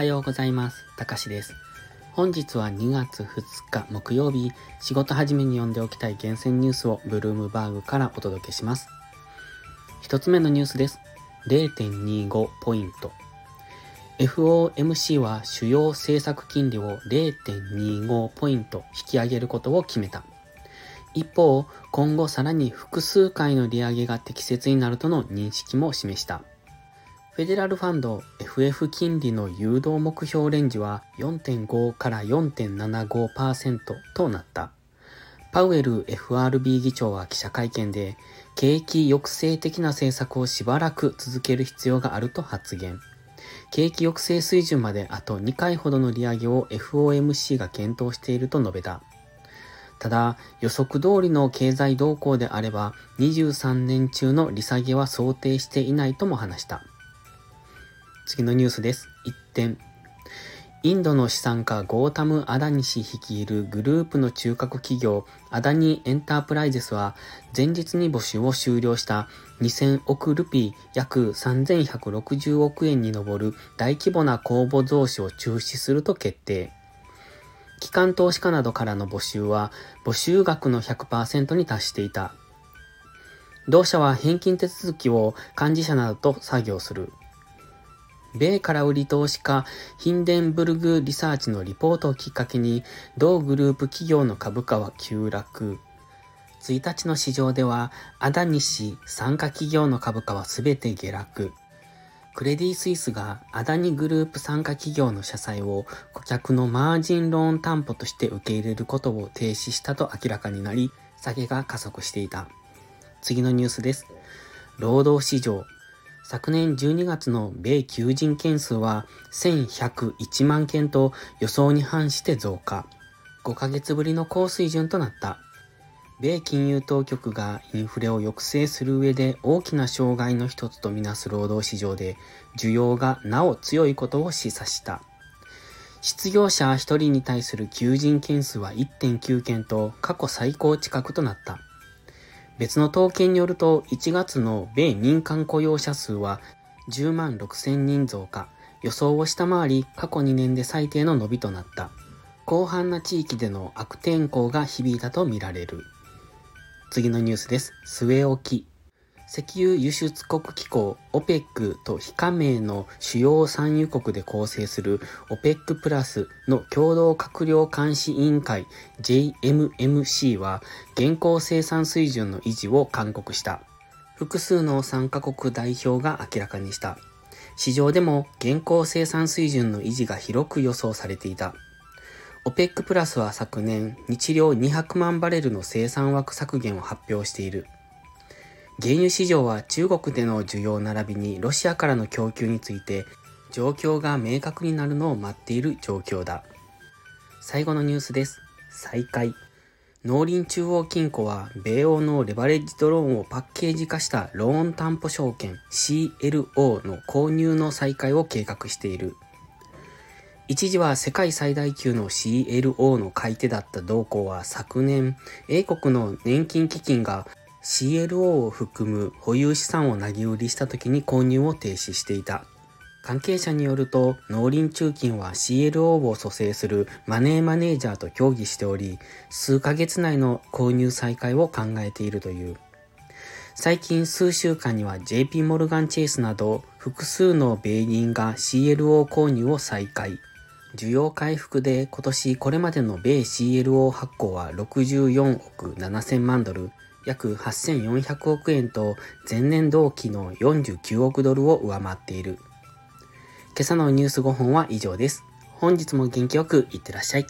はようございます。たかしです。本日は2月2日木曜日、仕事始めに読んでおきたい厳選ニュースをブルームバーグからお届けします。一つ目のニュースです。0.25ポイント。FOMC は主要政策金利を0.25ポイント引き上げることを決めた。一方、今後さらに複数回の利上げが適切になるとの認識も示した。フェデラルファンド FF 金利の誘導目標レンジは4.5から4.75%となった。パウエル FRB 議長は記者会見で、景気抑制的な政策をしばらく続ける必要があると発言。景気抑制水準まであと2回ほどの利上げを FOMC が検討していると述べた。ただ、予測通りの経済動向であれば、23年中の利下げは想定していないとも話した。次のニュースです。一点。インドの資産家ゴータム・アダニ氏率いるグループの中核企業アダニ・エンタープライゼスは前日に募集を終了した2000億ルピー約3160億円に上る大規模な公募増資を中止すると決定。機関投資家などからの募集は、募集額の100%に達していた。同社は返金手続きを幹事社などと作業する。米から売り投資家ヒンデンブルグリサーチのリポートをきっかけに、同グループ企業の株価は急落。1日の市場では、アダニ氏参加企業の株価はすべて下落。クレディ・スイスがアダニグループ参加企業の社債を顧客のマージンローン担保として受け入れることを停止したと明らかになり、下げが加速していた。次のニュースです。労働市場。昨年12月の米求人件数は1101万件と予想に反して増加。5ヶ月ぶりの高水準となった。米金融当局がインフレを抑制する上で大きな障害の一つとみなす労働市場で需要がなお強いことを示唆した。失業者1人に対する求人件数は1.9件と過去最高近くとなった。別の統計によると1月の米民間雇用者数は10万6000人増加、予想を下回り過去2年で最低の伸びとなった。広範な地域での悪天候が響いたとみられる。次のニュースです。据え置き。石油輸出国機構 OPEC と非加盟の主要産油国で構成する OPEC プラスの共同閣僚監視委員会 JMMC は現行生産水準の維持を勧告した。複数の参加国代表が明らかにした。市場でも現行生産水準の維持が広く予想されていた。OPEC プラスは昨年、日量200万バレルの生産枠削減を発表している。原油市場は中国での需要並びにロシアからの供給について状況が明確になるのを待っている状況だ。最後のニュースです。再開。農林中央金庫は米欧のレバレッジドローンをパッケージ化したローン担保証券 CLO の購入の再開を計画している。一時は世界最大級の CLO の買い手だった同行は昨年、英国の年金基金が CLO を含む保有資産を投げ売りした時に購入を停止していた。関係者によると、農林中金は CLO を蘇生するマネーマネージャーと協議しており、数ヶ月内の購入再開を考えているという。最近数週間には JP モルガンチェイスなど複数の米銀が CLO 購入を再開。需要回復で今年これまでの米 CLO 発行は64億7000万ドル、約8400億円と前年同期の49億ドルを上回っている。今朝のニュース5本は以上です。本日も元気よくいってらっしゃい。